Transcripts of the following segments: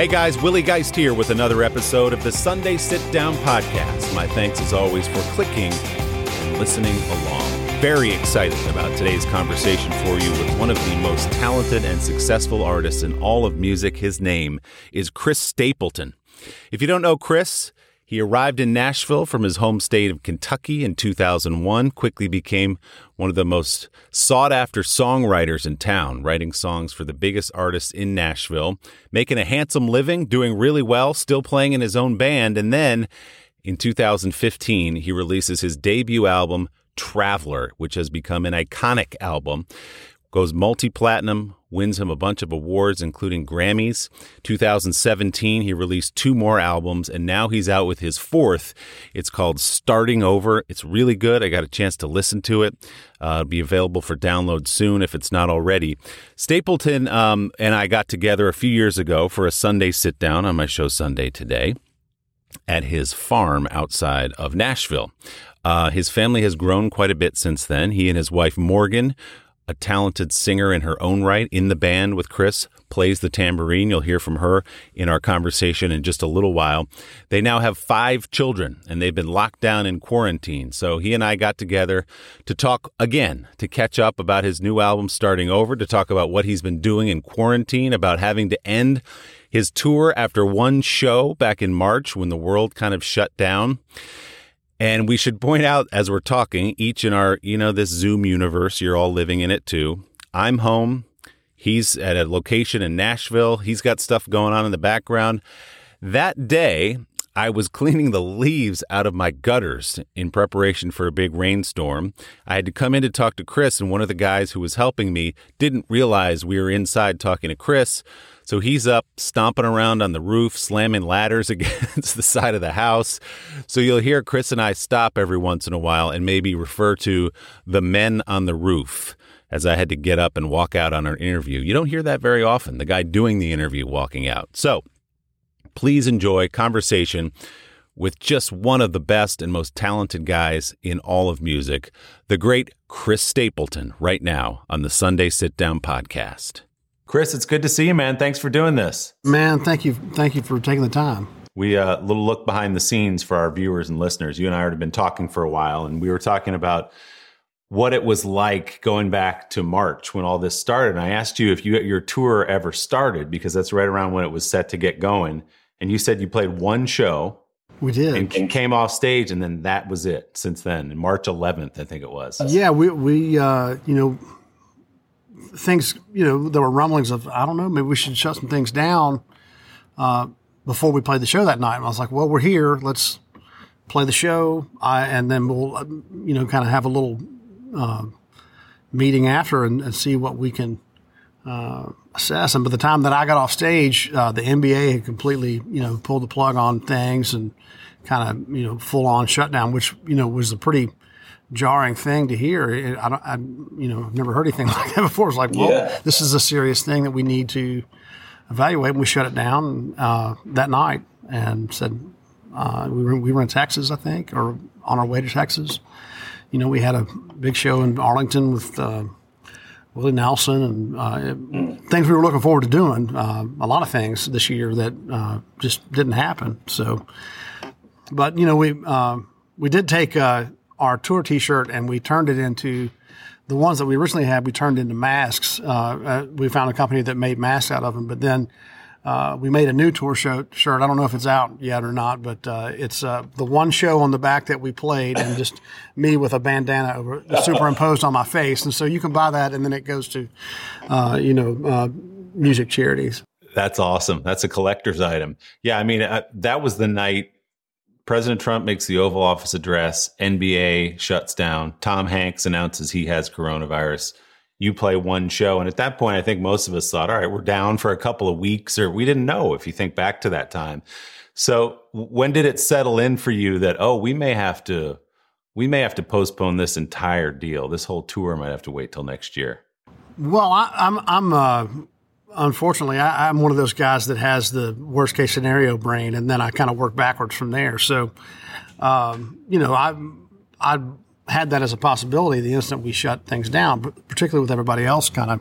Hey guys, Willie Geist here with another episode of the Sunday Sit Down Podcast. My thanks as always for clicking and listening along. Very excited about today's conversation for you with one of the most talented and successful artists in all of music. His name is Chris Stapleton. If you don't know Chris, he arrived in Nashville from his home state of Kentucky in 2001, quickly became one of the most sought after songwriters in town, writing songs for the biggest artists in Nashville, making a handsome living, doing really well, still playing in his own band. And then in 2015, he releases his debut album, Traveler, which has become an iconic album goes multi platinum, wins him a bunch of awards, including Grammys. 2017, he released two more albums, and now he's out with his fourth. It's called Starting Over. It's really good. I got a chance to listen to it. Uh, it'll be available for download soon if it's not already. Stapleton um, and I got together a few years ago for a Sunday sit down on my show Sunday Today at his farm outside of Nashville. Uh, his family has grown quite a bit since then. He and his wife Morgan a talented singer in her own right in the band with Chris, plays the tambourine. You'll hear from her in our conversation in just a little while. They now have five children and they've been locked down in quarantine. So he and I got together to talk again, to catch up about his new album starting over, to talk about what he's been doing in quarantine, about having to end his tour after one show back in March when the world kind of shut down. And we should point out as we're talking, each in our, you know, this Zoom universe, you're all living in it too. I'm home. He's at a location in Nashville. He's got stuff going on in the background. That day, I was cleaning the leaves out of my gutters in preparation for a big rainstorm. I had to come in to talk to Chris, and one of the guys who was helping me didn't realize we were inside talking to Chris. So he's up stomping around on the roof, slamming ladders against the side of the house. So you'll hear Chris and I stop every once in a while and maybe refer to the men on the roof as I had to get up and walk out on our interview. You don't hear that very often, the guy doing the interview walking out. So please enjoy conversation with just one of the best and most talented guys in all of music, the great Chris Stapleton, right now on the Sunday Sit Down podcast. Chris, it's good to see you, man. Thanks for doing this. Man, thank you. Thank you for taking the time. We a uh, little look behind the scenes for our viewers and listeners. You and I have been talking for a while, and we were talking about what it was like going back to March when all this started. And I asked you if you your tour ever started because that's right around when it was set to get going. And you said you played one show. We did, and, and came off stage, and then that was it. Since then, March 11th, I think it was. Yeah, we we uh, you know things, you know, there were rumblings of, I don't know, maybe we should shut some things down uh, before we played the show that night. And I was like, well, we're here. Let's play the show. I, and then we'll, uh, you know, kind of have a little uh, meeting after and, and, see what we can uh, assess. And by the time that I got off stage, uh, the NBA had completely, you know, pulled the plug on things and kind of, you know, full on shutdown, which, you know, was a pretty jarring thing to hear. I don't, I, you know, I've never heard anything like that before. It's like, well, yeah. this is a serious thing that we need to evaluate. And we shut it down uh, that night and said uh, we were we were in Texas, I think, or on our way to Texas. You know, we had a big show in Arlington with uh, Willie Nelson and uh, mm. things we were looking forward to doing. Uh, a lot of things this year that uh, just didn't happen. So, but you know, we we did take our tour T-shirt and we turned it into the ones that we originally had. We turned into masks. Uh, uh, we found a company that made masks out of them, but then uh, we made a new tour show, shirt. I don't know if it's out yet or not, but uh, it's uh, the one show on the back that we played, and just me with a bandana over, superimposed on my face. And so you can buy that, and then it goes to, uh, you know, music charities. That's awesome. That's a collector's item. Yeah, I mean that was the night President Trump makes the Oval Office address. NBA shuts down. Tom Hanks announces he has coronavirus. you play one show. And at that point, I think most of us thought, all right, we're down for a couple of weeks, or we didn't know if you think back to that time. So when did it settle in for you that, oh, we may have to, we may have to postpone this entire deal. This whole tour might have to wait till next year. Well, I, I'm, I'm, uh, unfortunately, I, am one of those guys that has the worst case scenario brain, and then I kind of work backwards from there. So, um, you know, I, I had that as a possibility the instant we shut things down, particularly with everybody else kind of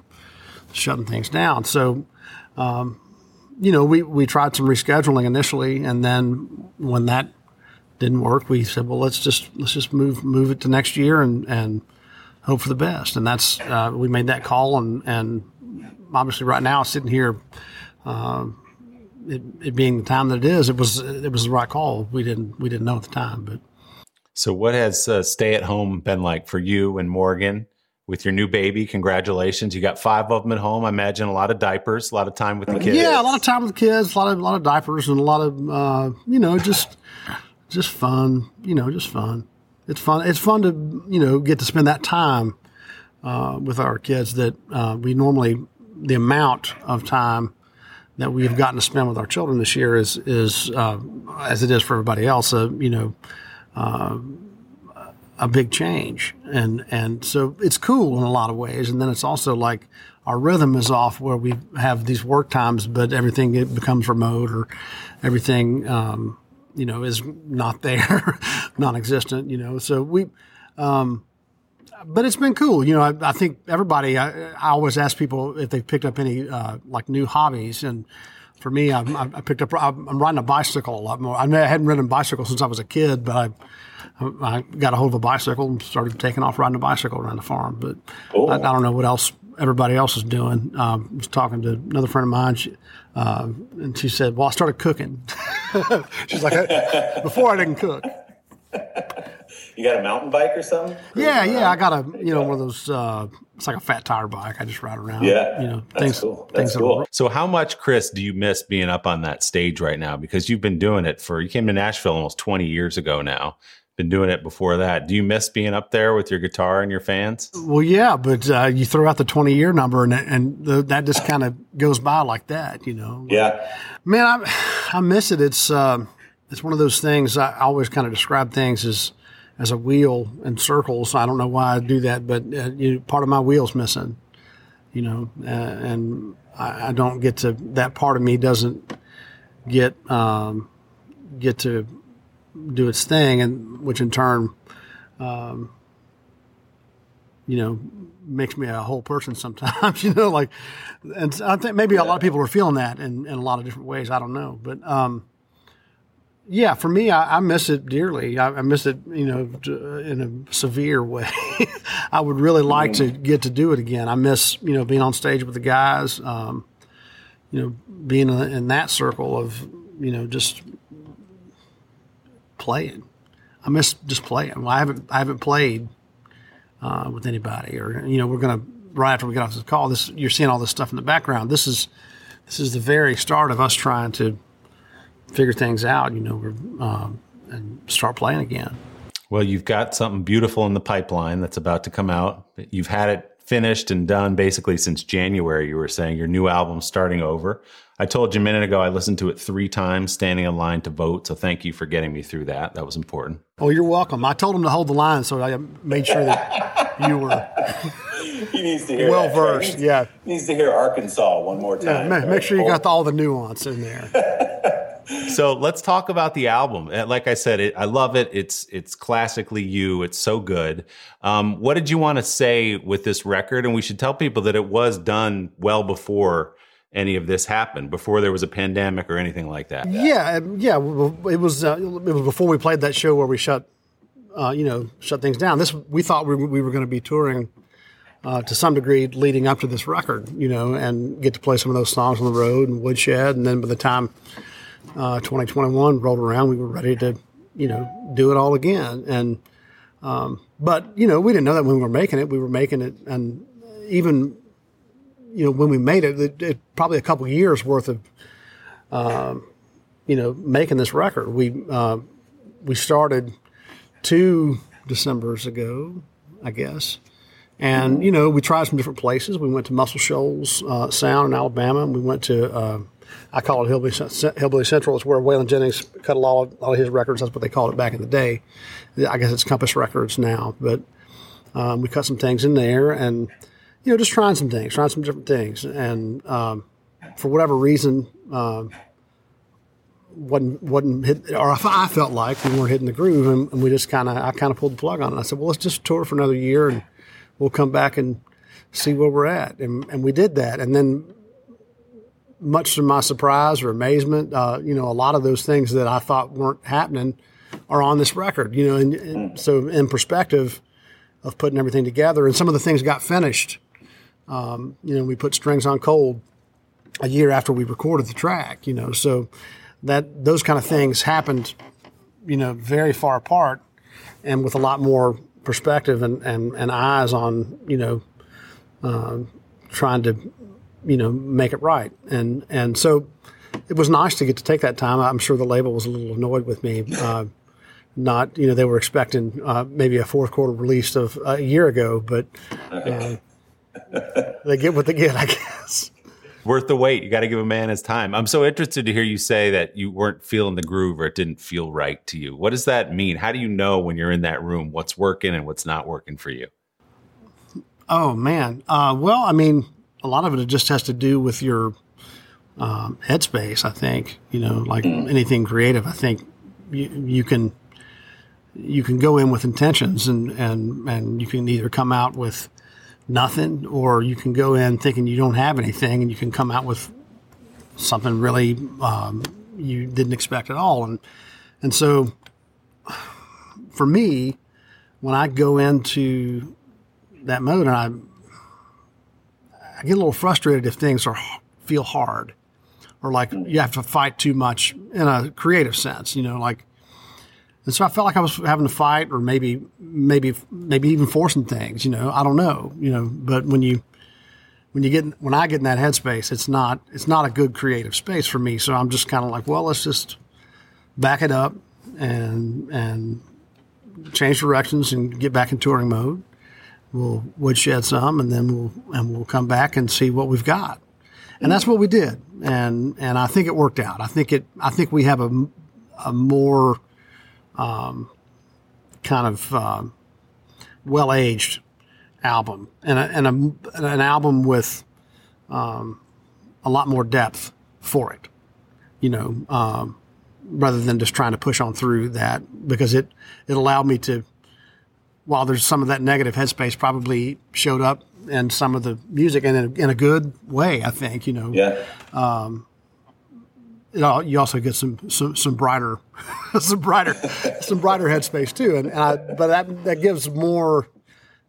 shutting things down. So, um, you know, we, we tried some rescheduling initially, and then when that didn't work, we said, well, let's just let's just move move it to next year and and hope for the best. And that's uh, we made that call, and and obviously right now sitting here. Uh, it, it, being the time that it is, it was it was the right call. We didn't we didn't know at the time, but so, what has uh, stay at home been like for you and Morgan with your new baby? Congratulations! You got five of them at home. I imagine a lot of diapers, a lot of time with the kids. Yeah, a lot of time with the kids, a lot of a lot of diapers, and a lot of uh, you know just just fun. You know, just fun. It's fun. It's fun to you know get to spend that time uh, with our kids that uh, we normally the amount of time that we've gotten to spend with our children this year is is uh, as it is for everybody else. Uh, you know, uh, a big change, and and so it's cool in a lot of ways. And then it's also like our rhythm is off where we have these work times, but everything it becomes remote or everything um, you know is not there, non-existent. You know, so we. Um, but it's been cool. You know, I, I think everybody. I, I, always ask people if they've picked up any uh, like new hobbies, and for me, I, I picked up. I'm riding a bicycle a lot more. I hadn't ridden a bicycle since I was a kid, but I. I got a hold of a bicycle and started taking off riding a bicycle around the farm. But I, I, don't know what else everybody else is doing. Um, I was talking to another friend of mine, she, uh, and she said, "Well, I started cooking." She's like, "Before I didn't cook." You got a mountain bike or something? Yeah, yeah. I got a you know one of those. Uh, it's like a fat tire bike. I just ride around. Yeah, you know that's things. Cool. That's things cool. So, how much, Chris, do you miss being up on that stage right now? Because you've been doing it for. You came to Nashville almost twenty years ago now. Been doing it before that. Do you miss being up there with your guitar and your fans? Well, yeah, but uh, you throw out the twenty year number, and and the, that just kind of goes by like that, you know. Yeah, man, I I miss it. It's uh, it's one of those things. I always kind of describe things as as a wheel in circles. I don't know why I do that, but uh, you part of my wheel's missing. You know, uh, and I, I, don't get to that part of me doesn't get um, get to do its thing, and which in turn, um, you know, makes me a whole person sometimes. you know, like, and I think maybe a lot of people are feeling that in, in a lot of different ways. I don't know, but um, yeah, for me, I, I miss it dearly. I, I, miss it, you know, in a severe way. I would really like to mm-hmm. get to do it again. I miss, you know, being on stage with the guys. Um, you know, being in that circle of, you know, just playing. I miss just playing. Well, I haven't, I haven't played uh, with anybody, or you know, we're gonna right after we get off this call. This you're seeing all this stuff in the background. This is, this is the very start of us trying to figure things out, you know, um, and start playing again. Well, you've got something beautiful in the pipeline that's about to come out. You've had it finished and done basically since January. You were saying your new album starting over. I told you a minute ago I listened to it three times, standing in line to vote. So thank you for getting me through that. That was important. Oh, you're welcome. I told him to hold the line, so I made sure that you were. he needs to hear well versed. Yeah, he needs to hear Arkansas one more time. Yeah, make sure you got the, all the nuance in there. so let's talk about the album. Like I said, it, I love it. It's it's classically you. It's so good. Um, what did you want to say with this record? And we should tell people that it was done well before any of this happened, before there was a pandemic or anything like that. Yeah, yeah. It was uh, it was before we played that show where we shut, uh, you know, shut things down. This we thought we, we were going to be touring. Uh, to some degree, leading up to this record, you know, and get to play some of those songs on the road and Woodshed, and then by the time uh, 2021 rolled around, we were ready to, you know, do it all again. And, um, but, you know, we didn't know that when we were making it. We were making it, and even, you know, when we made it, it, it probably a couple years worth of, um, you know, making this record. We, uh, we started two Decembers ago, I guess. And you know, we tried some different places. We went to Muscle Shoals uh, Sound in Alabama, and we went to uh, I call it Hillbilly, Hillbilly Central. It's where Waylon Jennings cut a lot, of, a lot of his records. That's what they called it back in the day. I guess it's Compass Records now, but um, we cut some things in there, and you know, just trying some things, trying some different things, and um, for whatever reason. Um, wasn't wasn't hit, or I felt like we weren't hitting the groove, and, and we just kind of I kind of pulled the plug on it. I said, well, let's just tour for another year, and we'll come back and see where we're at, and and we did that, and then much to my surprise or amazement, uh, you know, a lot of those things that I thought weren't happening are on this record, you know, and, and so in perspective of putting everything together, and some of the things got finished. Um, you know, we put strings on cold a year after we recorded the track, you know, so that those kind of things happened, you know, very far apart and with a lot more perspective and, and, and eyes on, you know, uh, trying to, you know, make it right. And, and so it was nice to get to take that time. I'm sure the label was a little annoyed with me. Uh, not, you know, they were expecting uh, maybe a fourth quarter release of a year ago, but uh, they get what they get, I guess worth the wait. You got to give a man his time. I'm so interested to hear you say that you weren't feeling the groove or it didn't feel right to you. What does that mean? How do you know when you're in that room what's working and what's not working for you? Oh man. Uh, well, I mean, a lot of it just has to do with your um, headspace. I think you know, like anything creative. I think you, you can you can go in with intentions and and and you can either come out with nothing, or you can go in thinking you don't have anything, and you can come out with something really um, you didn't expect at all. And and so, for me, when I go into that mode, and I get a little frustrated if things are feel hard, or like you have to fight too much in a creative sense. You know, like and so I felt like I was having to fight, or maybe, maybe, maybe even forcing things. You know, I don't know. You know, but when you, when you get, when I get in that headspace, it's not, it's not a good creative space for me. So I'm just kind of like, well, let's just back it up and and change directions and get back in touring mode. We'll woodshed some, and then we'll and we'll come back and see what we've got. And that's what we did, and and I think it worked out. I think it. I think we have a, a more um, kind of um, well aged album and, a, and a, an album with um, a lot more depth for it, you know, um, rather than just trying to push on through that because it, it allowed me to, while there's some of that negative headspace probably showed up in some of the music and in a, in a good way, I think, you know. Yeah. Um, you also get some some, some brighter some brighter some brighter headspace too and, and I, but that that gives more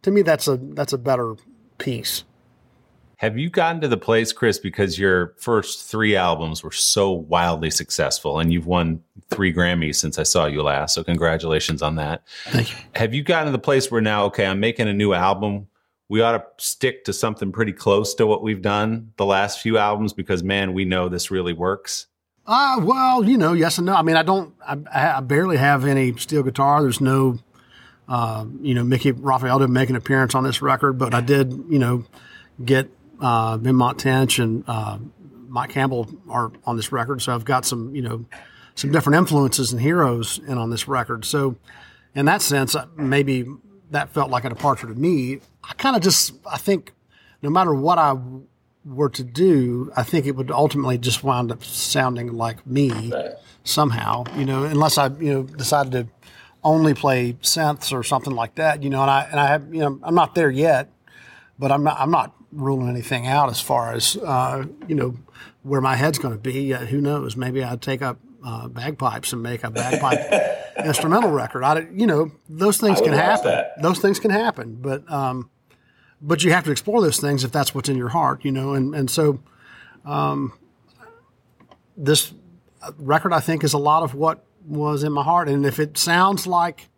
to me that's a that's a better piece have you gotten to the place chris because your first three albums were so wildly successful and you've won three grammys since i saw you last so congratulations on that thank you have you gotten to the place where now okay i'm making a new album we ought to stick to something pretty close to what we've done the last few albums because man we know this really works uh, well, you know, yes and no. I mean, I don't, I, I barely have any steel guitar. There's no, uh, you know, Mickey Raphael didn't make an appearance on this record, but I did, you know, get uh, Benmont Tench and uh, Mike Campbell are on this record. So I've got some, you know, some different influences and heroes in on this record. So in that sense, uh, maybe that felt like a departure to me. I kind of just, I think no matter what I were to do, I think it would ultimately just wind up sounding like me somehow, you know, unless I, you know, decided to only play synths or something like that, you know, and I, and I have, you know, I'm not there yet, but I'm not, I'm not ruling anything out as far as, uh, you know, where my head's going to be. Uh, who knows? Maybe I'd take up uh, bagpipes and make a bagpipe instrumental record. I, you know, those things can happen. Those things can happen, but, um, but you have to explore those things if that's what's in your heart, you know. And and so, um, this record I think is a lot of what was in my heart. And if it sounds like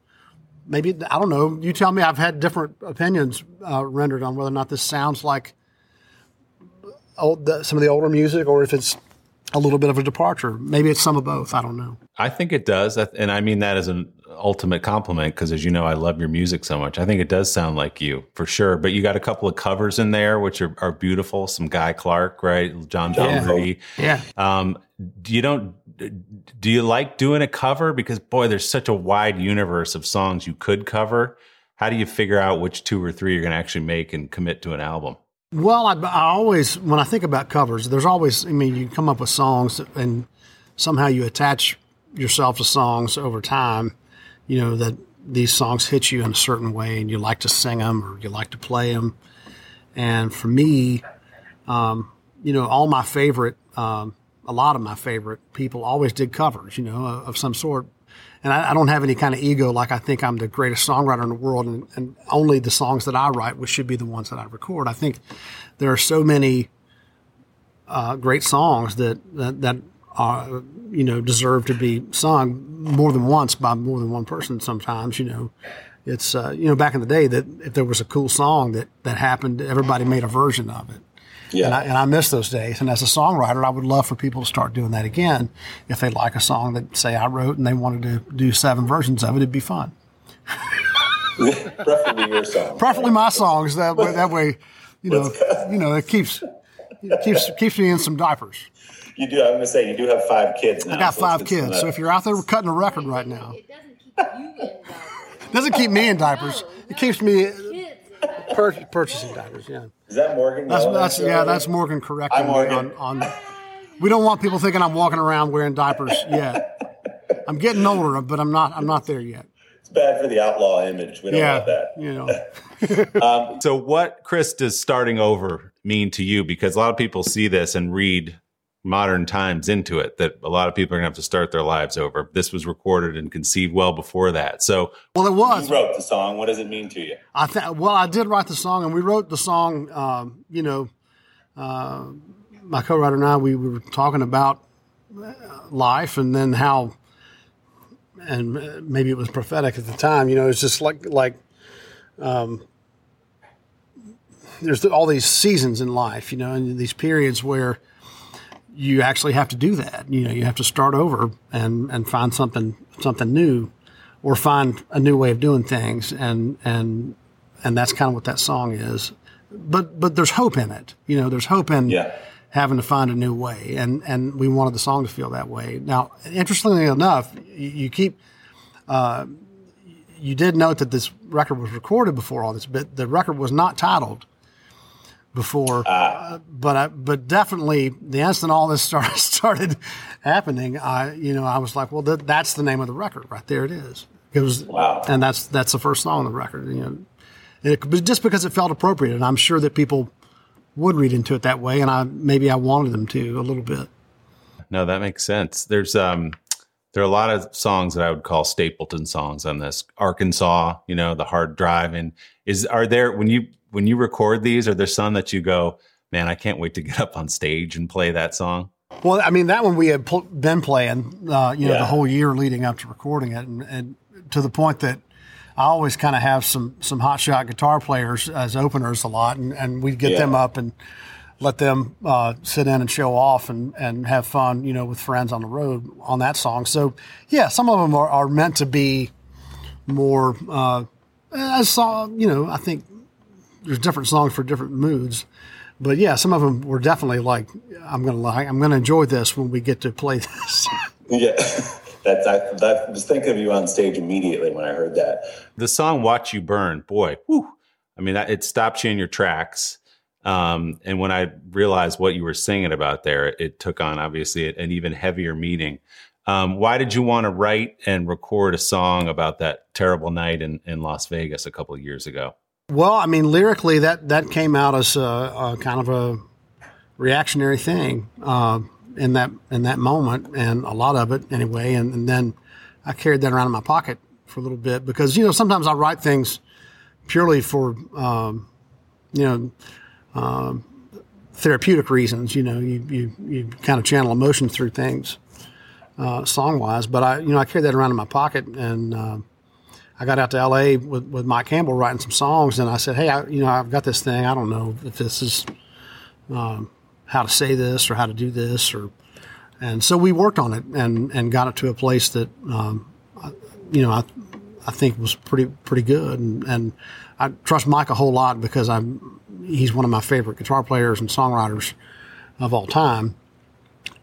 maybe I don't know, you tell me. I've had different opinions uh, rendered on whether or not this sounds like old, the, some of the older music, or if it's a little bit of a departure. Maybe it's some of both. I don't know. I think it does, and I mean that as an ultimate compliment because, as you know, I love your music so much. I think it does sound like you for sure. But you got a couple of covers in there which are, are beautiful. Some Guy Clark, right? John Fogerty. Yeah. Um, you don't do you like doing a cover because boy, there's such a wide universe of songs you could cover. How do you figure out which two or three you're going to actually make and commit to an album? Well, I, I, always, when I think about covers, there's always, I mean, you come up with songs and somehow you attach yourself to songs over time, you know, that these songs hit you in a certain way and you like to sing them or you like to play them. And for me, um, you know, all my favorite, um, a lot of my favorite people always did covers, you know, of some sort. And I, I, don't have any kind of ego like I think I'm the greatest songwriter in the world and, and only the songs that I write which should be the ones that I record. I think there are so many uh, great songs that, that, that are, you know, deserve to be sung more than once by more than one person sometimes, you know. It's, uh, you know, back in the day that if there was a cool song that, that happened, everybody made a version of it. Yeah. And I, and I miss those days. And as a songwriter, I would love for people to start doing that again. If they like a song that, say, I wrote and they wanted to do seven versions of it, it'd be fun. Preferably your song. Preferably my songs. That way, that way, you know, you know, it keeps it keeps keeps me in some diapers. You do. I'm going to say you do have five kids now. I got so five kids. So if you're out there cutting a record right now, it doesn't keep you in diapers. doesn't keep me in diapers. It keeps me pur- purchasing diapers. Yeah. Is that Morgan? That's, that's yeah. That's Morgan correcting I'm Morgan. On, on. We don't want people thinking I'm walking around wearing diapers yet. I'm getting older, but I'm not. I'm not there yet. It's bad for the outlaw image. We don't yeah, want that. You know. um, so, what, Chris, does starting over mean to you? Because a lot of people see this and read modern times into it that a lot of people are going to have to start their lives over. This was recorded and conceived well before that. So, well, it was. You wrote the song. What does it mean to you? I th- well, I did write the song, and we wrote the song. Um, you know, uh, my co-writer and I, we were talking about life, and then how, and maybe it was prophetic at the time. You know, it's just like like. Um, there's all these seasons in life, you know, and these periods where you actually have to do that. You know, you have to start over and, and find something something new, or find a new way of doing things, and and and that's kind of what that song is. But but there's hope in it. You know, there's hope in yeah. having to find a new way, and and we wanted the song to feel that way. Now, interestingly enough, you, you keep. Uh, you did note that this record was recorded before all this, but the record was not titled before, uh, but I, but definitely the instant all this started started happening, I you know I was like, well, th- that's the name of the record right there. It is. It was, wow. and that's that's the first song on the record. You know, it, just because it felt appropriate, and I'm sure that people would read into it that way, and I maybe I wanted them to a little bit. No, that makes sense. There's um, there are a lot of songs that I would call Stapleton songs on this. Arkansas, you know, the hard drive, and is are there when you when you record these, are there some that you go, man, I can't wait to get up on stage and play that song? Well, I mean, that one we had pl- been playing, uh, you know, the whole year leading up to recording it, and, and to the point that I always kind of have some some hotshot guitar players as openers a lot, and, and we'd get yeah. them up and let them uh, sit in and show off and, and have fun, you know, with friends on the road on that song. So, yeah, some of them are, are meant to be more, uh, as you know, I think there's different songs for different moods. But yeah, some of them were definitely like, I'm gonna like, I'm gonna enjoy this when we get to play this. yeah, that's I, that, was thinking of you on stage immediately when I heard that. The song "Watch You Burn," boy, whew, I mean, it stops you in your tracks. Um, and when I realized what you were singing about there, it took on obviously an even heavier meaning. Um, why did you want to write and record a song about that terrible night in, in Las Vegas a couple of years ago? Well, I mean, lyrically, that that came out as a, a kind of a reactionary thing uh, in that in that moment, and a lot of it anyway. And, and, then I carried that around in my pocket for a little bit because you know sometimes I write things purely for um, you know um, therapeutic reasons. You know, you you, you kind of channel emotion through things uh, song wise. But I you know I carried that around in my pocket and. I got out to L.A. with, with Mike Campbell writing some songs, and I said, "Hey, I, you know, I've got this thing. I don't know if this is um, how to say this or how to do this, or." And so we worked on it and and got it to a place that um, you know, I I think was pretty pretty good, and, and I trust Mike a whole lot because I'm he's one of my favorite guitar players and songwriters of all time,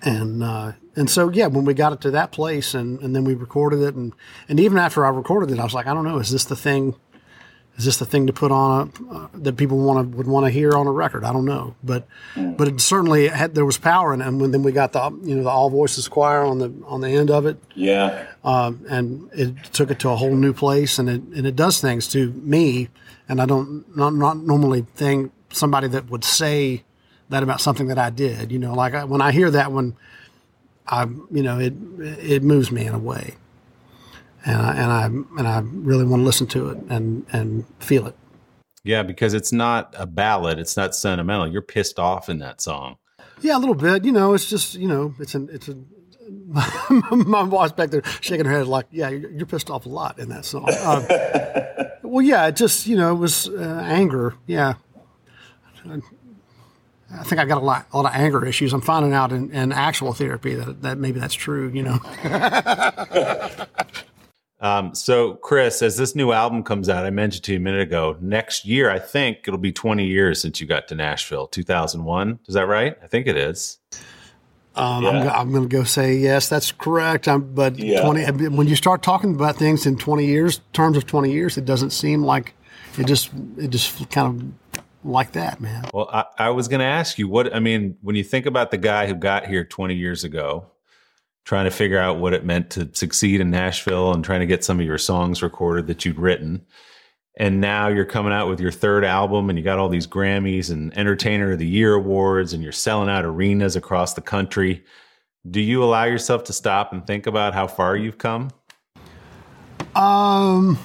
and uh, and so yeah, when we got it to that place, and, and then we recorded it, and and even after I recorded it, I was like, I don't know, is this the thing? Is this the thing to put on a, uh, that people want to would want to hear on a record? I don't know, but but it certainly had there was power in it. And when, then we got the you know the all voices choir on the on the end of it, Yeah. um, and it took it to a whole new place, and it and it does things to me, and I don't not not normally think somebody that would say that about something that I did. You know, like I, when I hear that one, I you know it it moves me in a way, and I, and I and I really want to listen to it and and feel it. Yeah, because it's not a ballad. It's not sentimental. You're pissed off in that song. Yeah, a little bit. You know, it's just you know, it's an it's a. My wife's back there shaking her head like, "Yeah, you're, you're pissed off a lot in that song." Um, well, yeah, it just you know it was uh, anger. Yeah, I think I got a lot a lot of anger issues. I'm finding out in, in actual therapy that that maybe that's true. You know, Um, so, Chris, as this new album comes out, I mentioned to you a minute ago, next year, I think it'll be 20 years since you got to Nashville, 2001. Is that right? I think it is. um, Yeah. I'm, I'm going to go say yes, that's correct. I'm, but Yeah. 20 when you start talking about things in 20 years terms of 20 years, it doesn't seem like it just it just kind of like that, man. Well, I, I was going to ask you what, I mean, when you think about the guy who got here 20 years ago, trying to figure out what it meant to succeed in Nashville and trying to get some of your songs recorded that you'd written. And now you're coming out with your third album and you got all these Grammys and Entertainer of the Year awards and you're selling out arenas across the country. Do you allow yourself to stop and think about how far you've come? Um,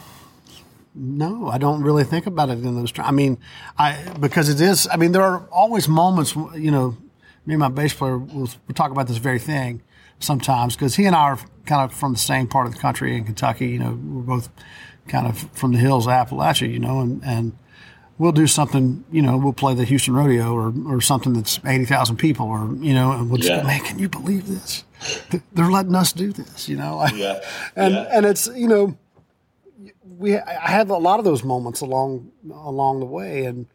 no, I don't really think about it in those terms. I mean, I because it is. I mean, there are always moments. You know, me and my bass player will we talk about this very thing sometimes because he and I are kind of from the same part of the country in Kentucky. You know, we're both kind of from the hills of Appalachia. You know, and and we'll do something. You know, we'll play the Houston Rodeo or or something that's eighty thousand people, or you know, and we'll just Yeah. go, man, can you believe this? They're letting us do this. You know, Yeah. and Yeah. and it's you know we I had a lot of those moments along along the way. And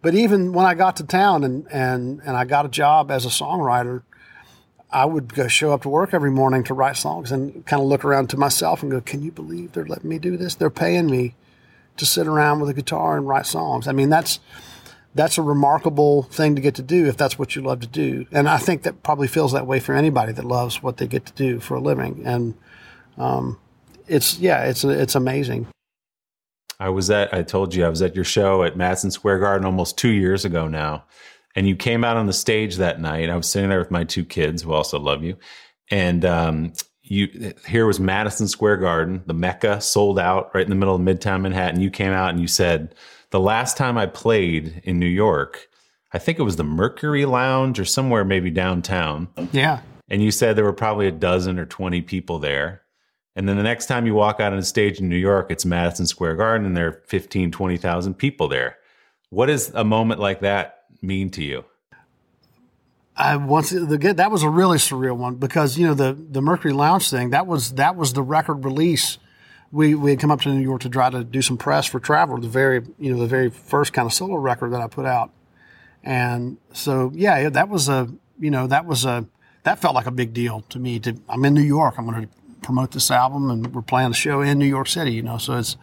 but even when I got to town and and and I got a job as a songwriter I would go show up to work every morning to write songs and kind of look around to myself and go can you believe they're letting me do this? They're paying me to sit around with a guitar and write songs. I mean that's that's a remarkable thing to get to do if that's what you love to do. And I think that probably feels that way for anybody that loves what they get to do for a living. And um, it's yeah it's it's amazing I was at, I told you, I was at your show at Madison Square Garden almost two years ago now. And you came out on the stage that night. I was sitting there with my two kids who also love you. And um, you, here was Madison Square Garden, the Mecca, sold out right in the middle of Midtown Manhattan. You came out and you said, The last time I played in New York, I think it was the Mercury Lounge or somewhere maybe downtown. yeah And you said there were probably a dozen or 20 people there. And then the next time you walk out on a stage in New York, it's Madison Square Garden and there are 15, 20,000 people there. What does a moment like that mean to you? I once the that was a really surreal one because you know the the Mercury Lounge thing that was that was the record release. We we had come up to New York to try to do some press for Traveler, the very you know the very first kind of solo record that I put out, and so yeah, that was a you know that was a that felt like a big deal to me. To I'm in New York, I'm going to promote this album, and we're playing a show in New York City. You know, so it's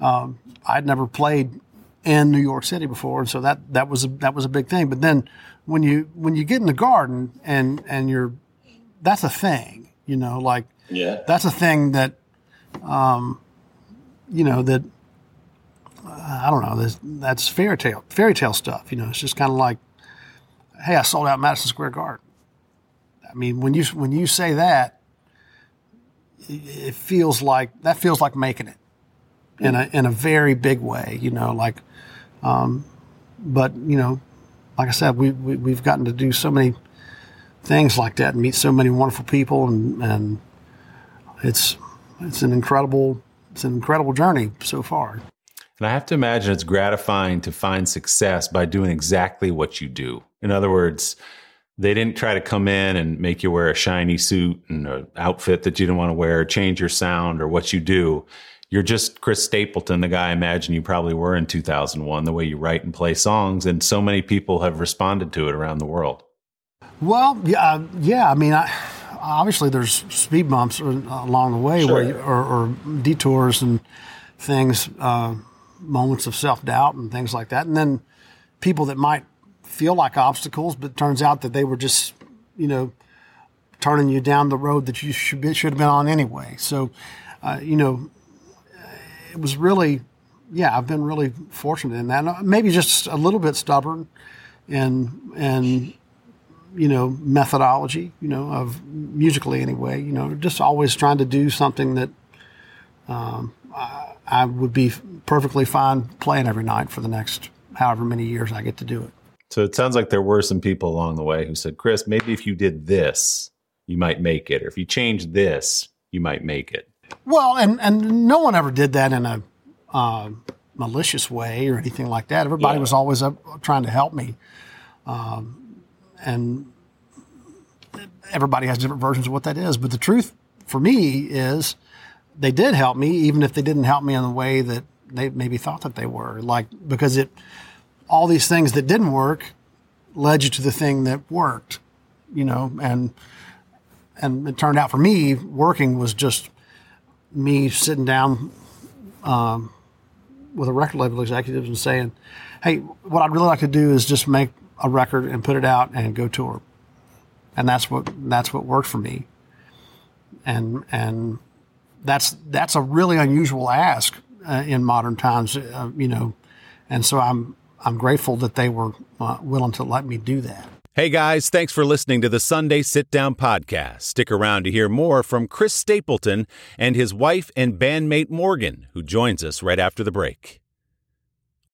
um, I'd never played in New York City before, and so that that was a, that was a big thing. But then when you when you get in the garden and and you're that's a thing, you know, like Yeah. that's a thing that um, you know that uh, I don't know. That's, that's fairy tale fairy tale stuff. You know, it's just kind of like, hey, I sold out Madison Square Garden. I mean, when you when you say that, it feels like that feels like making it in a in a very big way. You know, like, um, but you know, like I said, we, we we've gotten to do so many things like that and meet so many wonderful people, and and it's it's an incredible it's an incredible journey so far. And I have to imagine it's gratifying to find success by doing exactly what you do. In other words, They didn't try to come in and make you wear a shiny suit and an outfit that you didn't want to wear, change your sound or what you do. You're just Chris Stapleton, the guy I imagine you probably were in 2001, the way you write and play songs. And so many people have responded to it around the world. Well, yeah, uh, yeah. I mean, I, obviously there's speed bumps along the way Sure. where you, or, or detours and things, uh, moments of self doubt and things like that, and then people that might feel like obstacles, but turns out that they were just, you know, turning you down the road that you should be, should have been on anyway. So, uh, you know, it was really, yeah, I've been really fortunate in that. Maybe just a little bit stubborn, and and you know methodology, you know, of musically anyway. You know, just always trying to do something that um, I, I would be perfectly fine playing every night for the next however many years I get to do it. So it sounds like there were some people along the way who said, Chris, maybe if you did this, you might make it. Or if you change this, you might make it. Well, and and no one ever did that in a uh, malicious way or anything like that. Everybody Yeah. was always up trying to help me, um, and everybody has different versions of what that is. But the truth for me is, they did help me, even if they didn't help me in the way that they maybe thought that they were. Like because it, all these things that didn't work, led you to the thing that worked, you know, and and it turned out for me, working was just me sitting down um, with a record label executive and saying, "Hey, what I'd really like to do is just make a record and put it out and go tour," and that's what that's what worked for me. And and that's that's a really unusual ask uh, in modern times, uh, you know, and so I'm I'm grateful that they were uh, willing to let me do that. Hey guys, thanks for listening to the Sunday Sit Down Podcast. Stick around to hear more from Chris Stapleton and his wife and bandmate Morgan, who joins us right after the break.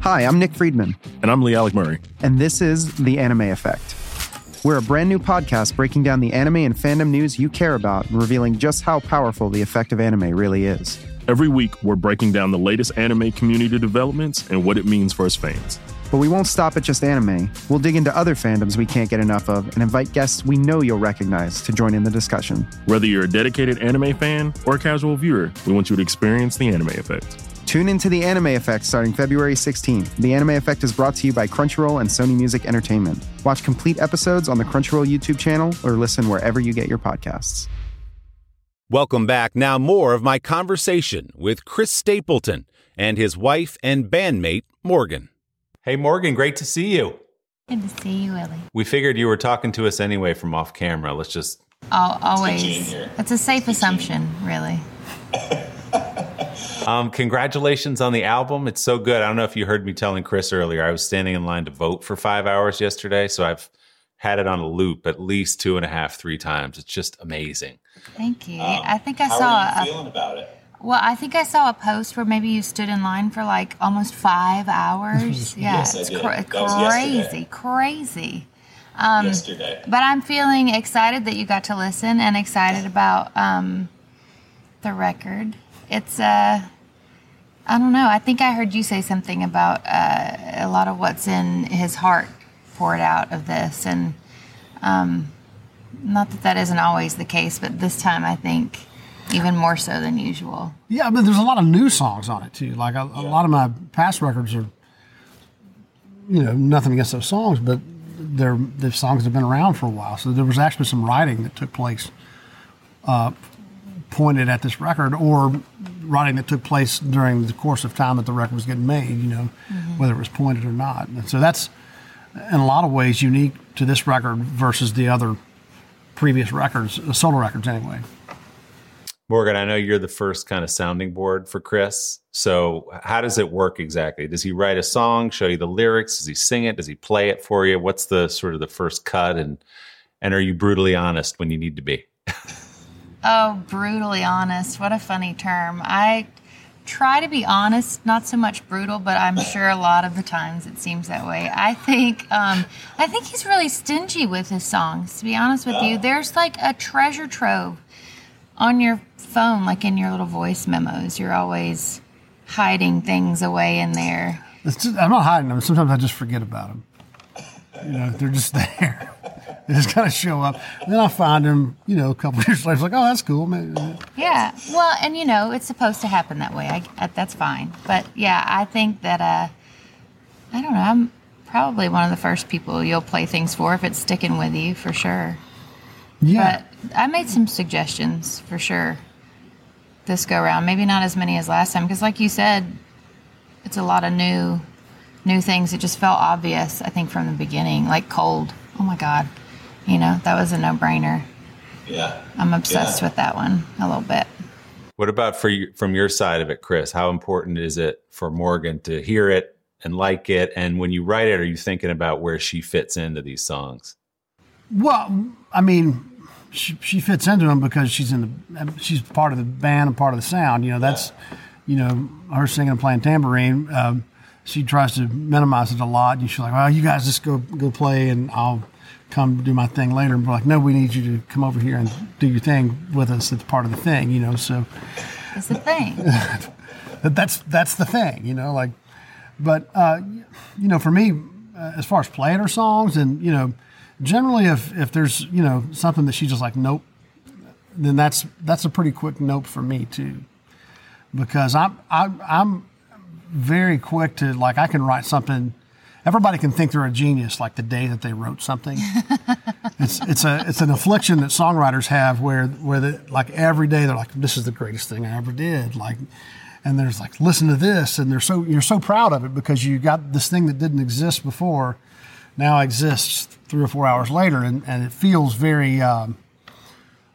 Hi, I'm Nick Friedman, And I'm Lee Alec Murray. and this is The Anime Effect. We're a brand new podcast breaking down the anime and fandom news you care about and revealing just how powerful the effect of anime really is. Every week, we're breaking down the latest anime community developments and what it means for us fans. But we won't stop at just anime. We'll dig into other fandoms we can't get enough of and invite guests we know you'll recognize to join in the discussion. Whether you're a dedicated anime fan or a casual viewer, we want you to experience the anime effect. Tune into The Anime Effect starting February 16th. The Anime Effect is brought to you by Crunchyroll and Sony Music Entertainment. Watch complete episodes on the Crunchyroll YouTube channel or listen wherever you get your podcasts. Welcome back. Now, more of my conversation with Chris Stapleton and his wife and bandmate Morgan. Hey, Morgan, great to see you. Good to see you, Willie. We figured you were talking to us anyway from off camera. Let's just. Al always. Gene. It's a safe assumption, really. Um, congratulations on the album. It's so good. I don't know if you heard me telling Chris earlier. I was standing in line to vote for five hours yesterday, so I've had it on a loop at least two and a half, three times. It's just amazing. Thank you. I think I Um, How saw are you a, feeling about it? well. I think I saw a post where maybe you stood in line for like almost five hours. Yeah, Yes, it's did. cra- That was crazy, crazy. Um, Yesterday. But I'm feeling excited that you got to listen and excited about um, the record. It's uh, I don't know. I think I heard you say something about uh, a lot of what's in his heart poured out of this, and um, not that that isn't always the case, but this time I think even more so than usual. Yeah, but there's a lot of new songs on it too. Like a, a lot of my past records are, you know, nothing against those songs, but they're the songs have been around for a while. So there was actually some writing that took place, uh, pointed at this record, or writing that took place during the course of time that the record was getting made. You know, whether it was pointed or not. And so that's in a lot of ways unique to this record versus the other previous records, uh, solo records anyway. Morgan, I know you're the first kind of sounding board for Chris. So, how does it work exactly? Does he write a song, show you the lyrics? Does he sing it? Does he play it for you? What's the sort of the first cut? And and are you brutally honest when you need to be? oh, brutally honest. What a funny term. I try to be honest, not so much brutal, but I'm sure a lot of the times it seems that way. I think um, I think he's really stingy with his songs. To be honest with you, there's like a treasure trove on your phone, like in your little voice memos, you're always hiding things away in there. Just, I'm not hiding them. Sometimes I just forget about them. You know, they're just there. They just kind of show up. And then I find him, you know, a couple years later. It's like, oh, that's cool. Yeah. Well, and you know, it's supposed to happen that way. I, I, that's fine. But yeah, I think that, uh, I don't know, I'm probably one of the first people you'll play things for if it's sticking with you for sure. Yeah. But I made some suggestions for sure this go around. Maybe not as many as last time because, like you said, it's a lot of new, new things. It just felt obvious. I think from the beginning, like cold. Oh my god, you know that was a no-brainer. Yeah, I'm obsessed yeah. with that one a little bit. What about for you, from your side of it, Chris? How important is it for Morgan to hear it and like it? And when you write it, are you thinking about where she fits into these songs? Well, I mean, she, she fits into them because she's in the she's part of the band and part of the sound. You know, that's you know her singing and playing tambourine. Um, she tries to minimize it a lot. And she's like, "Well, you guys just go go play, and I'll come do my thing later." And we're like, "No, we need you to come over here and do your thing with us. It's part of the thing." You know, so it's the thing. that's that's the thing. You know, like, but uh, you know, for me, uh, as far as playing her songs, and you know generally if if there's you know something that she's just like nope then that's that's a pretty quick nope for me too because i'm i'm, I'm very quick to like i can write something everybody can think they're a genius like the day that they wrote something it's it's a it's an affliction that songwriters have where where the, like every day they're like this is the greatest thing i ever did like and there's like listen to this and they're so you're so proud of it because you got this thing that didn't exist before now exists three or four hours later, and, and it feels very um,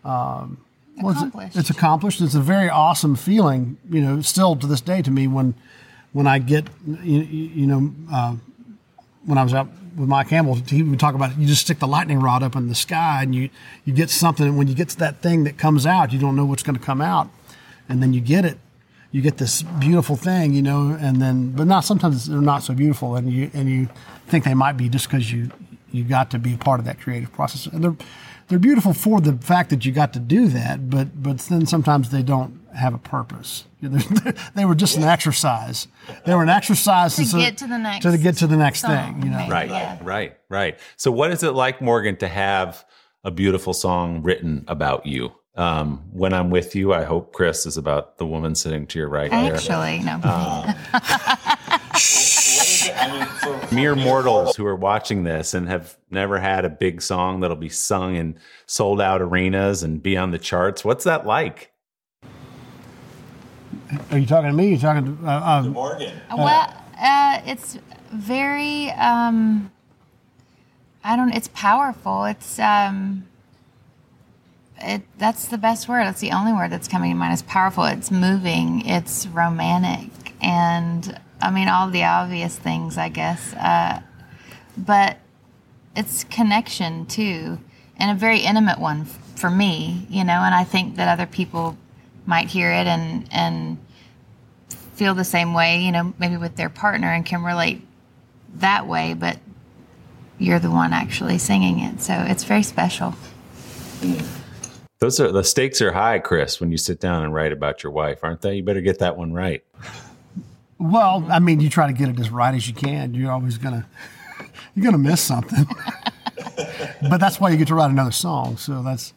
um, accomplished. It? It's accomplished. It's a very awesome feeling, you know, still to this day to me when when I get, you, you know, uh, when I was out with Mike Campbell, he would talk about it, you just stick the lightning rod up in the sky and you, you get something. And when you get to that thing that comes out, you don't know what's going to come out. And then you get it you get this beautiful thing, you know, and then but not sometimes they're not so beautiful, and you and you think they might be just because you you got to be part of that creative process, and they're they're beautiful for the fact that you got to do that, but but then sometimes they don't have a purpose. they were just an exercise. They were an exercise to get to the next to get to the next song, thing. You know, right, yeah. right, right. So, what is it like, Morgan, to have a beautiful song written about you? Um, when I'm with you, I hope Chris is about the woman sitting to your right. Actually, there. no. Uh, mere mortals who are watching this and have never had a big song that'll be sung in sold out arenas and be on the charts. What's that like? Are you talking to me? You're you talking to, uh, um, Morgan? Well, uh, it's very. Um, I don't. It's powerful. It's. Um, it that's the best word. That's the only word that's coming to mind. It's powerful. It's moving. It's romantic, and I mean all the obvious things, I guess. Uh, but it's connection too, and a very intimate one for me, you know. And I think that other people might hear it and and feel the same way, you know, maybe with their partner and can relate that way. But you're the one actually singing it, so it's very special. Those are the stakes are high, Chris, when you sit down and write about your wife, aren't they? You better get that one right. Well, I mean, you try to get it as right as you can. You're always gonna you're gonna miss something. but that's why you get to write another song. So that's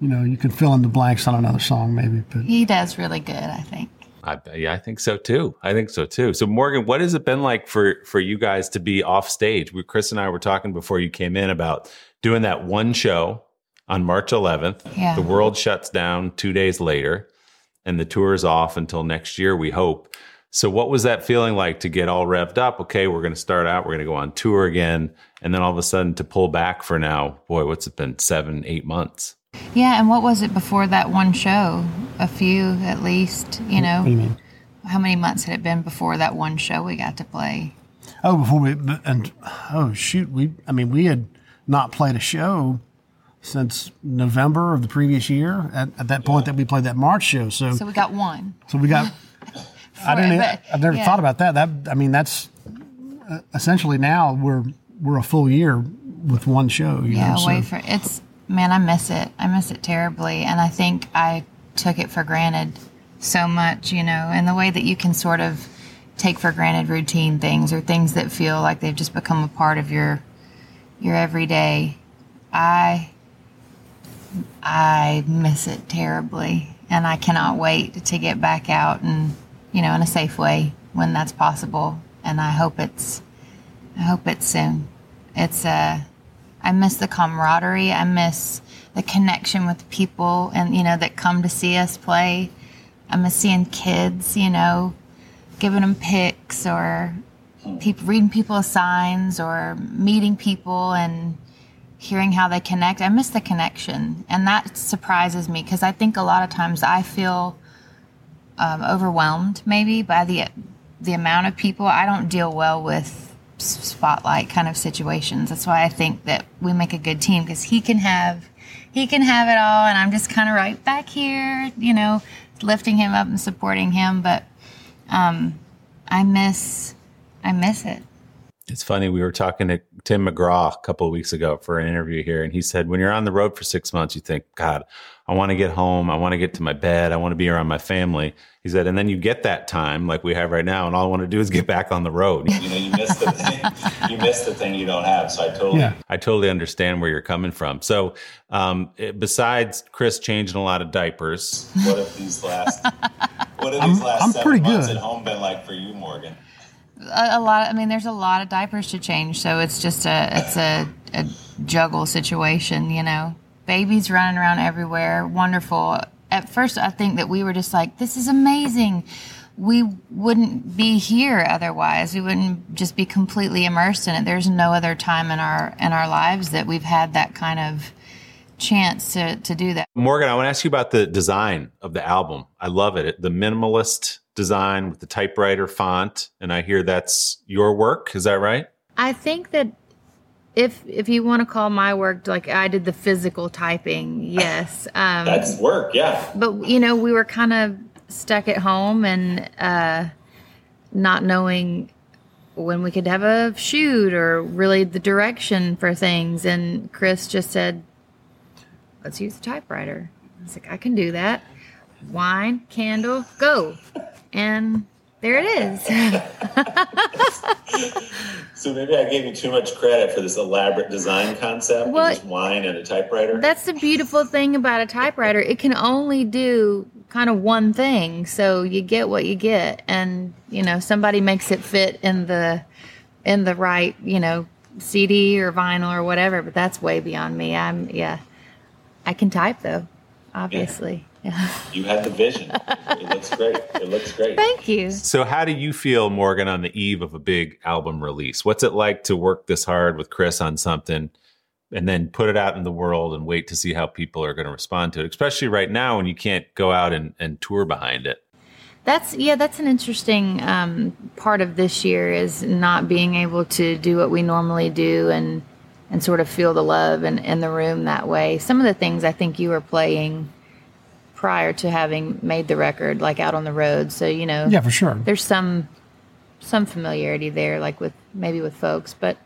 you know, you can fill in the blanks on another song maybe. But he does really good, I think. I, yeah, I think so too. I think so too. So Morgan, what has it been like for for you guys to be off stage? We, Chris and I were talking before you came in about doing that one show on March 11th. Yeah. The world shuts down two days later, and the tour is off until next year, we hope. So, what was that feeling like to get all revved up? Okay, we're going to start out, we're going to go on tour again, and then all of a sudden to pull back for now, boy, what's it been, seven, eight months? Yeah, and what was it before that one show? A few at least, you know. What do you mean? How many months had it been before that one show we got to play? Oh, before we and oh shoot, we I mean we had not played a show since November of the previous year. At, at that point, that we played that March show. So So we got one. so we got. I didn't. but- I've never yeah. thought about that. That I mean that's uh, essentially now we're we're a full year with one show. You Yeah, know, wait so. for it's man, I miss it. I miss it terribly, and I think I took it for granted so much, you know, and the way that you can sort of take for granted routine things or things that feel like they've just become a part of your your everyday. I I miss it terribly, and I cannot wait to get back out and you know in a safe way when that's possible. And I hope it's I hope it's soon. It's uh I miss the camaraderie. I miss the connection with people and you know that come to see us play. I miss seeing kids, you know, giving them pics or people reading people's signs or meeting people and hearing how they connect. I miss the connection, and that surprises me because I think a lot of times I feel um, overwhelmed maybe by the the amount of people. I don't deal well with spotlight kind of situations. That's why I think that we make a good team because he can have he can have it all, and I'm just kind of right back here, you know, lifting him up and supporting him. But um, I miss I miss it. It's funny. We were talking to Tim McGraw a couple of weeks ago for an interview here, and he said, when you're on the road for six months, you think, God, I want to get home. I want to get to my bed. I want to be around my family. He said, and then you get that time like we have right now, and all I want to do is get back on the road. You know, you miss the thing. you miss the thing you don't have. So I totally. Yeah. I totally understand where you're coming from. So, um, eh, besides Chris changing a lot of diapers, What have these last? What have I'm- these last I'm seven pretty months good. at home been like for you, Morgan? a, a lot. I mean, there's a lot of diapers to change, so it's just a it's a, a juggle situation, you know. Babies running around everywhere, wonderful. At first, I think that we were just like, "This is amazing." We wouldn't be here otherwise. We wouldn't just be completely immersed in it. There's no other time in our in our lives that we've had that kind of chance to to do that. Morgan, I want to ask you about the design of the album. I love it. The minimalist design with the typewriter font, and I hear that's your work. Is that right? I think that if if you want to call my work like I did the physical typing, yes. Um, That's work. Yeah. but you know, we were kind of stuck at home and uh, not knowing when we could have a shoot or really the direction for things. And Chris just said, "Let's use the typewriter." I was like, "I can do that." Wine, candle, go, and there it is. So maybe I gave you too much credit for this elaborate design concept. Well, just wine and a typewriter. That's the beautiful thing about a typewriter. It can only do kind of one thing. So you get what you get and you know, somebody makes it fit in the in the right, you know, CD or vinyl or whatever, but that's way beyond me. I'm yeah. I can type though, obviously. Yeah. You had the vision. it looks great. It looks great. Thank you. So, how do you feel, Morgan, on the eve of a big album release? What's it like to work this hard with Chris on something and then put it out in the world and wait to see how people are going to respond to it, especially right now when you can't go out and, and tour behind it? That's yeah, that's an interesting um, part of this year is not being able to do what we normally do and and sort of feel the love and in the room that way. Some of the things I think you were playing prior to having made the record, like out on the road. So you know, Yeah, for sure. there's some some familiarity there, like with maybe with folks, but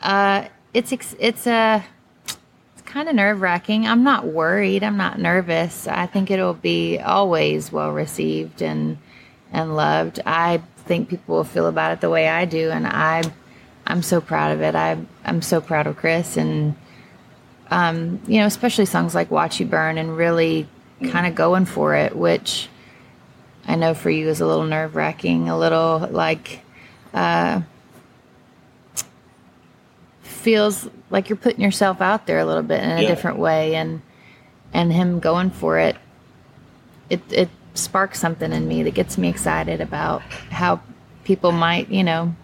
uh, it's ex- it's a it's kind of nerve wracking. I'm not worried. I'm not nervous. I think it'll be always well received and and loved. I think people will feel about it the way I do, and I I'm so proud of it. I I'm so proud of Chris and um, you know, especially songs like "Watch You Burn" and really kind of going for it, which I know for you is a little nerve wracking, a little like uh, feels like you're putting yourself out there a little bit in a Yeah. different way, and and him going for it, it it sparks something in me that gets me excited about how people might, you know,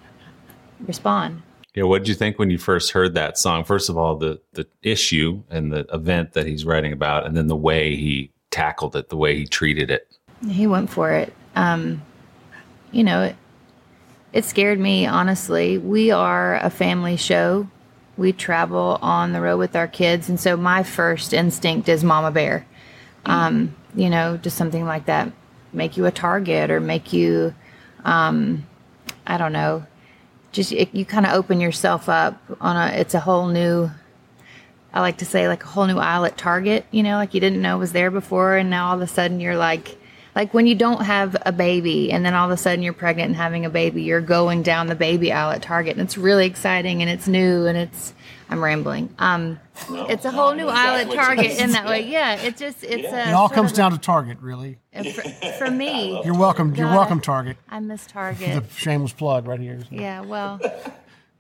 respond. Yeah, what did you think when you first heard that song? First of all, the the issue and the event that he's writing about, and then the way he tackled it, the way he treated it. He went for it. Um, you know, it, it scared me, honestly. We are a family show. We travel on the road with our kids. And so my first instinct is Mama Bear. Um, you know, just something like that make you a target or make you, um, I don't know, just it, you kind of open yourself up on a, it's a whole new, I like to say like a whole new aisle at Target, you know, like you didn't know was there before. And now all of a sudden you're like, like when you don't have a baby and then all of a sudden you're pregnant and having a baby, you're going down the baby aisle at Target and it's really exciting and it's new and it's I'm rambling. Um, No, it's a whole I new aisle at Target in that way. Yeah, it just it's a It all comes down to Target, really. for, for me. You're welcome. You're welcome, Target. I miss Target. The Target. shameless plug right here. Yeah, well,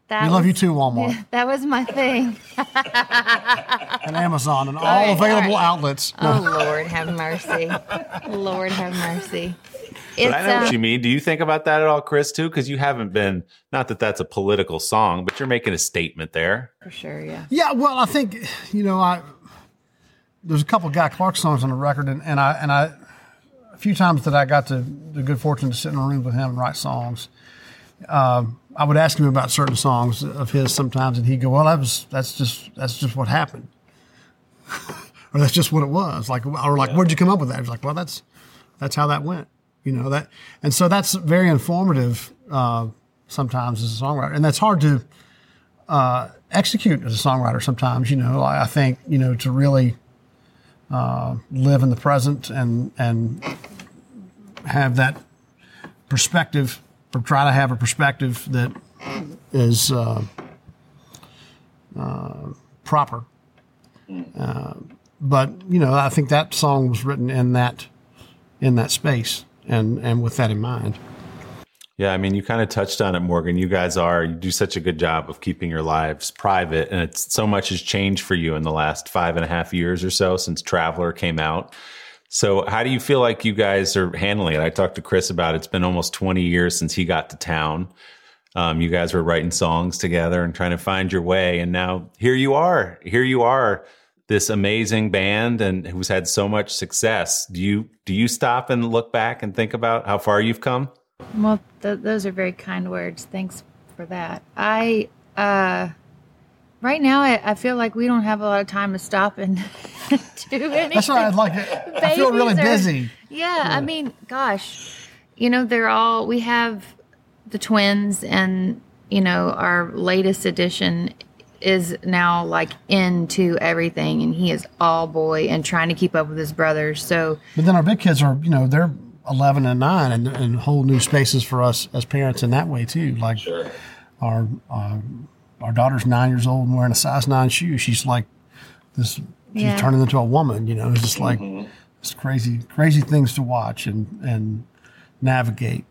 that We love was, you too, Walmart That was my thing. and Amazon and all right, all available right. outlets. Oh Lord, have mercy. Lord, have mercy. It's, But I know um, what you mean. Do you think about that at all, Chris? Too, because you haven't been. Not that that's a political song, but you're making a statement there. for sure. Yeah. Yeah, well, I think you know, I there's a couple of Guy Clark songs on the record, and, and I and I a few times that I got to the good fortune to sit in a room with him and write songs. Um, I would ask him about certain songs of his sometimes, and he'd go, "Well, that was that's just that's just what happened, or that's just what it was." Like, or like, where'd you come up with that? He's like, "Well, that's that's how that went," you know that, and so that's very informative uh, sometimes as a songwriter, and that's hard to execute as a songwriter sometimes you know i I think you know to really uh, live in the present and and have that perspective try to have a perspective that is uh, uh, proper uh, but you know i think that song was written in that in that space and and with that in mind Yeah, I mean, you kind of touched on it, Morgan. You guys are you do such a good job of keeping your lives private, and it's so much has changed for you in the last five and a half years or so since Traveler came out. So, how do you feel like you guys are handling it? I talked to Chris about it. it's been almost twenty years since he got to town. Um, you guys were writing songs together and trying to find your way, and now here you are. Here you are, this amazing band, and who's had so much success. Do you do you stop and look back and think about how far you've come? Well, th- those are very kind words. Thanks for that. I, uh, right now, I, I feel like we don't have a lot of time to stop and do anything. that's why i'd like it i feel really are- busy Yeah, I mean, gosh, you know, they're all, we have the twins, and, you know, our latest edition is now like into everything, and he is all boy and trying to keep up with his brothers. So, But then our big kids are, you know, they're 11 and 9 and, and whole new spaces for us as parents in that way too. Like Sure. our uh, our daughter's nine years old and wearing a size 9 shoe. She's like this, she's Yeah. turning into a woman, you know, it's just like mm-hmm. it's crazy, crazy things to watch and, and navigate.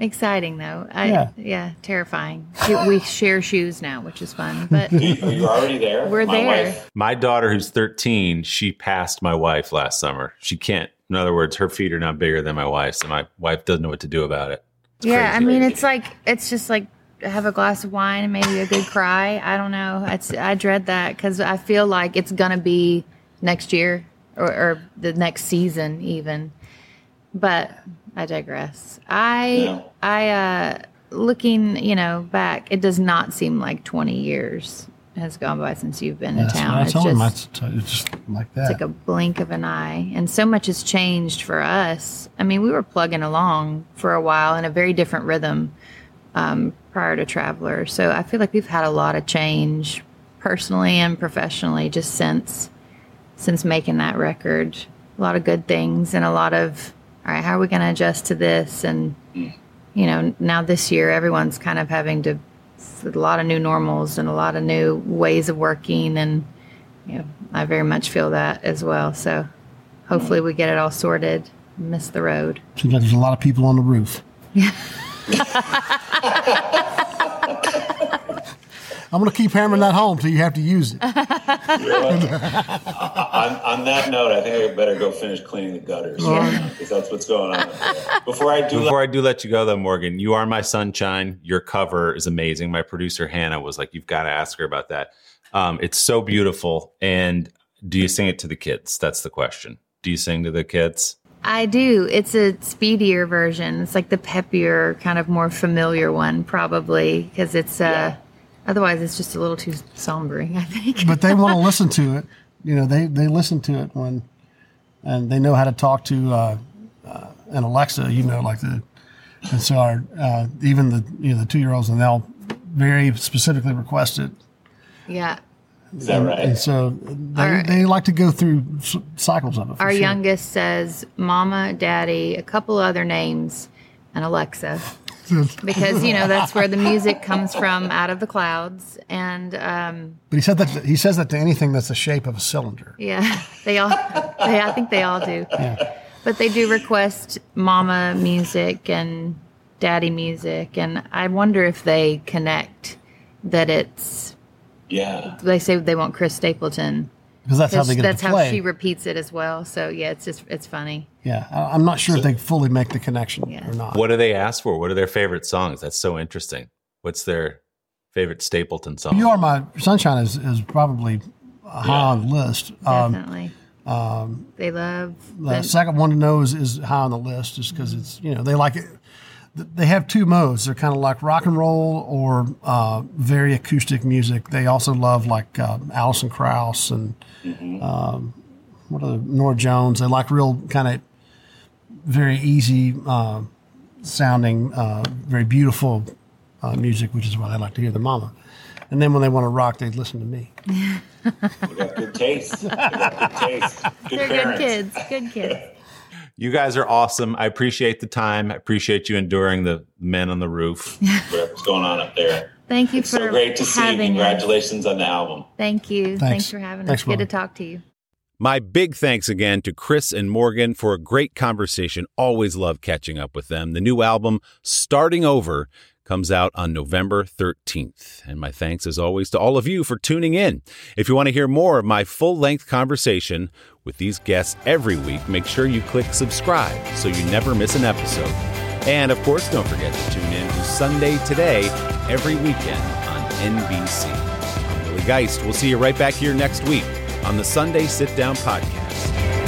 exciting though. I, Yeah. yeah. terrifying. We, we share shoes now, which is fun, but You're already there. we're My there. wife- My daughter, who's 13, she passed my wife last summer. She can't, in other words, her feet are not bigger than my wife's, and my wife doesn't know what to do about it. yeah, I mean, it's like it's just like have a glass of wine and maybe a good cry. I don't know. It's I dread that because I feel like it's gonna be next year or, or the next season even. But I digress. I Yeah. I uh looking you know back, it does not seem like twenty years has gone by since you've been That's in town. It's. Just t- it's just like that. it's like a blink of an eye. And so much has changed for us. I mean, we were plugging along for a while in a very different rhythm um, prior to Traveler. So I feel like we've had a lot of change personally and professionally just since since making that record. A lot of good things and a lot of all right, how are we going to adjust to this? And you know, now this year everyone's kind of having to a lot of new normals and a lot of new ways of working and yeah, I very much feel that as well. So hopefully we get it all sorted. Miss the road. Seems like there's a lot of people on the roof. I'm going to keep hammering that home till you have to use it. on, on that note, I think I better go finish cleaning the gutters because that's what's going on. Before I do, Before I do let you go, though, Morgan, you are my sunshine. Your cover is amazing. My producer Hannah was like, "You've got to ask her about that." Um, it's so beautiful. And do you sing it to the kids? That's the question. Do you sing to the kids? I do. It's a speedier version. It's like the peppier, kind of more familiar one, probably, because it's uh, otherwise it's just a little too sombering. I think. but they want to listen to it. You know, they they listen to it when, and they know how to talk to uh, uh, an Alexa. You know, like the, and so our uh, even the you know the two year olds and they'll very specifically request it. yeah. Is that right? And so they, Our- they like to go through cycles of it. For Our sure. youngest says Mama, Daddy, a couple other names, and Alexa. because you know that's where the music comes from out of the clouds and um, But he said that he says that to anything that's the shape of a cylinder. yeah they all they, i think they all do but they do request mama music and daddy music and i wonder if they connect that it's yeah. they say they want chris stapleton Because that's how they get that's it to how play. she repeats it as well so yeah it's just it's funny yeah, I- I'm not sure if they fully make the connection Yeah. or not. What do they ask for? What are their favorite songs? That's so interesting. What's their favorite Stapleton song? You are my sunshine is, is probably high on the list. Um, definitely they love the the, second one to know is, is high on the list just because it's you know they like it. They have two modes. They're kind of like rock and roll or uh, very acoustic music. They also love like uh, Alison Krauss and um, what other Norah Jones. They like real kind of very easy uh, sounding, uh, very beautiful uh, music, which is why they like to hear their mama. And then when they want to rock, they listen to me. We got good taste. We got good taste. Good they're parents. good kids good kids You guys are awesome. I appreciate the time. I appreciate you enduring the men on the roof. Whatever's going on up there. thank you It's for so great to see. having us. Congratulations on the album. thank you thanks, Thanks. for having Thanks, us good to talk to you My big thanks again to Chris and Morgan for a great conversation. Always love catching up with them. The new album, Starting Over, comes out on November 13th. And my thanks, as always, to all of you for tuning in. If you want to hear more of my full length conversation with these guests every week, make sure you click subscribe so you never miss an episode. And of course, don't forget to tune in to Sunday Today every weekend on NBC. I'm Willie Geist. We'll see you right back here next week on the Sunday Sit Down Podcast.